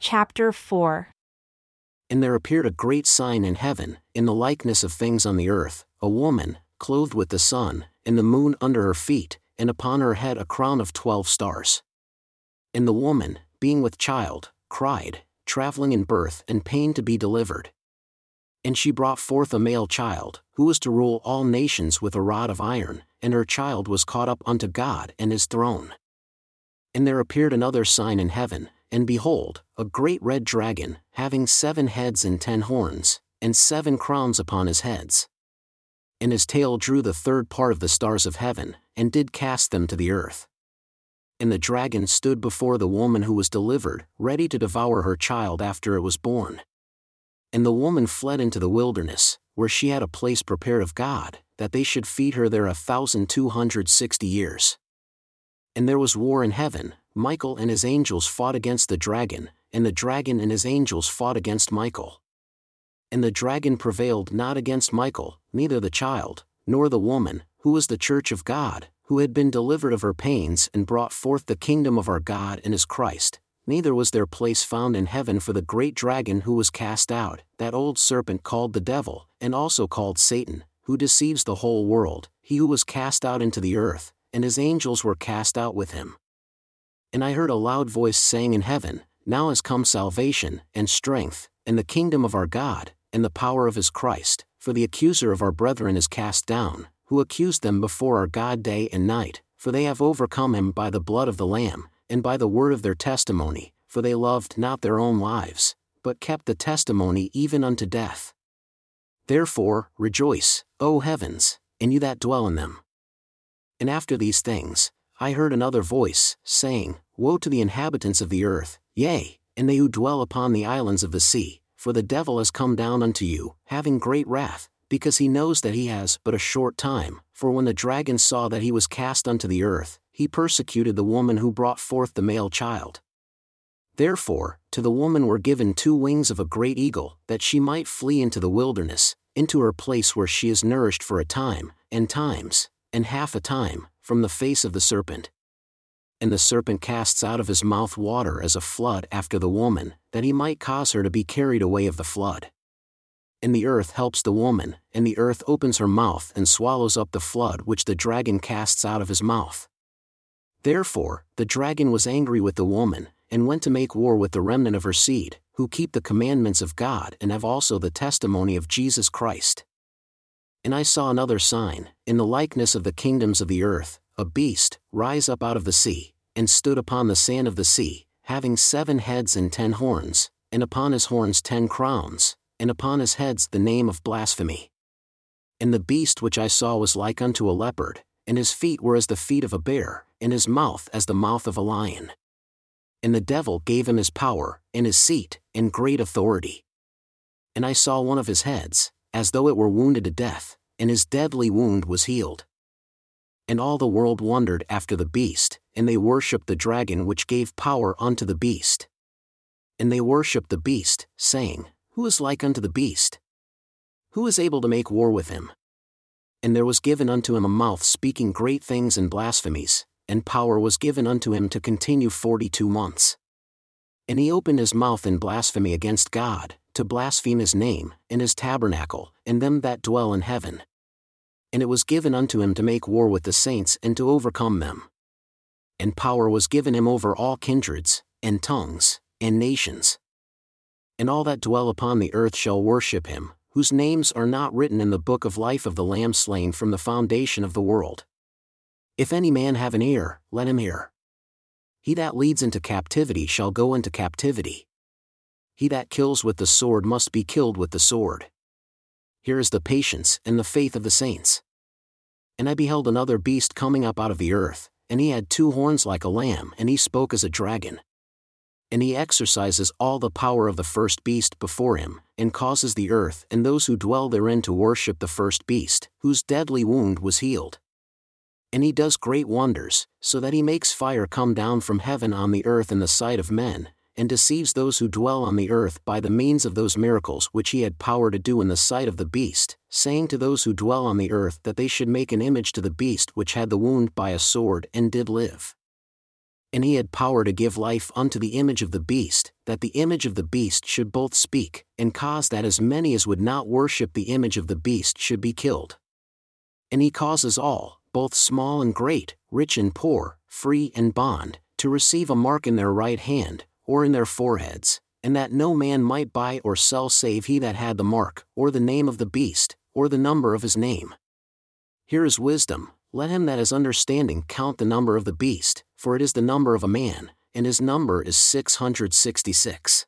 Chapter 4 And there appeared a great sign in heaven, in the likeness of things on the earth, a woman, clothed with the sun, and the moon under her feet, and upon her head a crown of twelve stars. And the woman, being with child, cried, traveling in birth and pain to be delivered. And she brought forth a male child, who was to rule all nations with a rod of iron, and her child was caught up unto God and his throne. And there appeared another sign in heaven, and behold, a great red dragon, having seven heads and ten horns, and seven crowns upon his heads. And his tail drew the third part of the stars of heaven, and did cast them to the earth. And the dragon stood before the woman who was delivered, ready to devour her child after it was born. And the woman fled into the wilderness, where she had a place prepared of God, that they should feed her there a thousand two hundred sixty years. And there was war in heaven, Michael and his angels fought against the dragon, and the dragon and his angels fought against Michael. And the dragon prevailed not against Michael, neither the child, nor the woman, who was the church of God, who had been delivered of her pains and brought forth the kingdom of our God and his Christ, neither was there place found in heaven for the great dragon who was cast out, that old serpent called the devil, and also called Satan, who deceives the whole world, he who was cast out into the earth, and his angels were cast out with him. And I heard a loud voice saying in heaven, Now has come salvation, and strength, and the kingdom of our God, and the power of his Christ, for the accuser of our brethren is cast down, who accused them before our God day and night, for they have overcome him by the blood of the Lamb, and by the word of their testimony, for they loved not their own lives, but kept the testimony even unto death. Therefore, rejoice, O heavens, and you that dwell in them. And after these things, I heard another voice, saying, Woe to the inhabitants of the earth, yea, and they who dwell upon the islands of the sea, for the devil has come down unto you, having great wrath, because he knows that he has but a short time. For when the dragon saw that he was cast unto the earth, he persecuted the woman who brought forth the male child. Therefore, to the woman were given two wings of a great eagle, that she might flee into the wilderness, into her place where she is nourished for a time, and times, and half a time, from the face of the serpent. And the serpent casts out of his mouth water as a flood after the woman, that he might cause her to be carried away of the flood. And the earth helps the woman, and the earth opens her mouth and swallows up the flood which the dragon casts out of his mouth. Therefore, the dragon was angry with the woman, and went to make war with the remnant of her seed, who keep the commandments of God and have also the testimony of Jesus Christ. And I saw another sign, in the likeness of the kingdoms of the earth, a beast, rise up out of the sea, and stood upon the sand of the sea, having seven heads and ten horns, and upon his horns ten crowns, and upon his heads the name of blasphemy. And the beast which I saw was like unto a leopard, and his feet were as the feet of a bear, and his mouth as the mouth of a lion. And the devil gave him his power, and his seat, and great authority. And I saw one of his heads, as though it were wounded to death, and his deadly wound was healed. And all the world wondered after the beast, and they worshipped the dragon which gave power unto the beast. And they worshipped the beast, saying, Who is like unto the beast? Who is able to make war with him? And there was given unto him a mouth speaking great things and blasphemies, and power was given unto him to continue forty two months. And he opened his mouth in blasphemy against God, to blaspheme his name, and his tabernacle, and them that dwell in heaven. And it was given unto him to make war with the saints and to overcome them. And power was given him over all kindreds, and tongues, and nations. And all that dwell upon the earth shall worship him, whose names are not written in the book of life of the Lamb slain from the foundation of the world. If any man have an ear, let him hear. He that leads into captivity shall go into captivity he that kills with the sword must be killed with the sword. Here is the patience and the faith of the saints. And I beheld another beast coming up out of the earth, and he had two horns like a lamb, and he spoke as a dragon. And he exercises all the power of the first beast before him, and causes the earth and those who dwell therein to worship the first beast, whose deadly wound was healed. And he does great wonders, so that he makes fire come down from heaven on the earth in the sight of men, and deceives those who dwell on the earth by the means of those miracles which he had power to do in the sight of the beast, saying to those who dwell on the earth that they should make an image to the beast which had the wound by a sword and did live. And he had power to give life unto the image of the beast, that the image of the beast should both speak, and cause that as many as would not worship the image of the beast should be killed. And he causes all, both small and great, rich and poor, free and bond, to receive a mark in their right hand, or in their foreheads, and that no man might buy or sell save he that had the mark, or the name of the beast, or the number of his name. Here is wisdom, let him that is understanding count the number of the beast, for it is the number of a man, and his number is 666.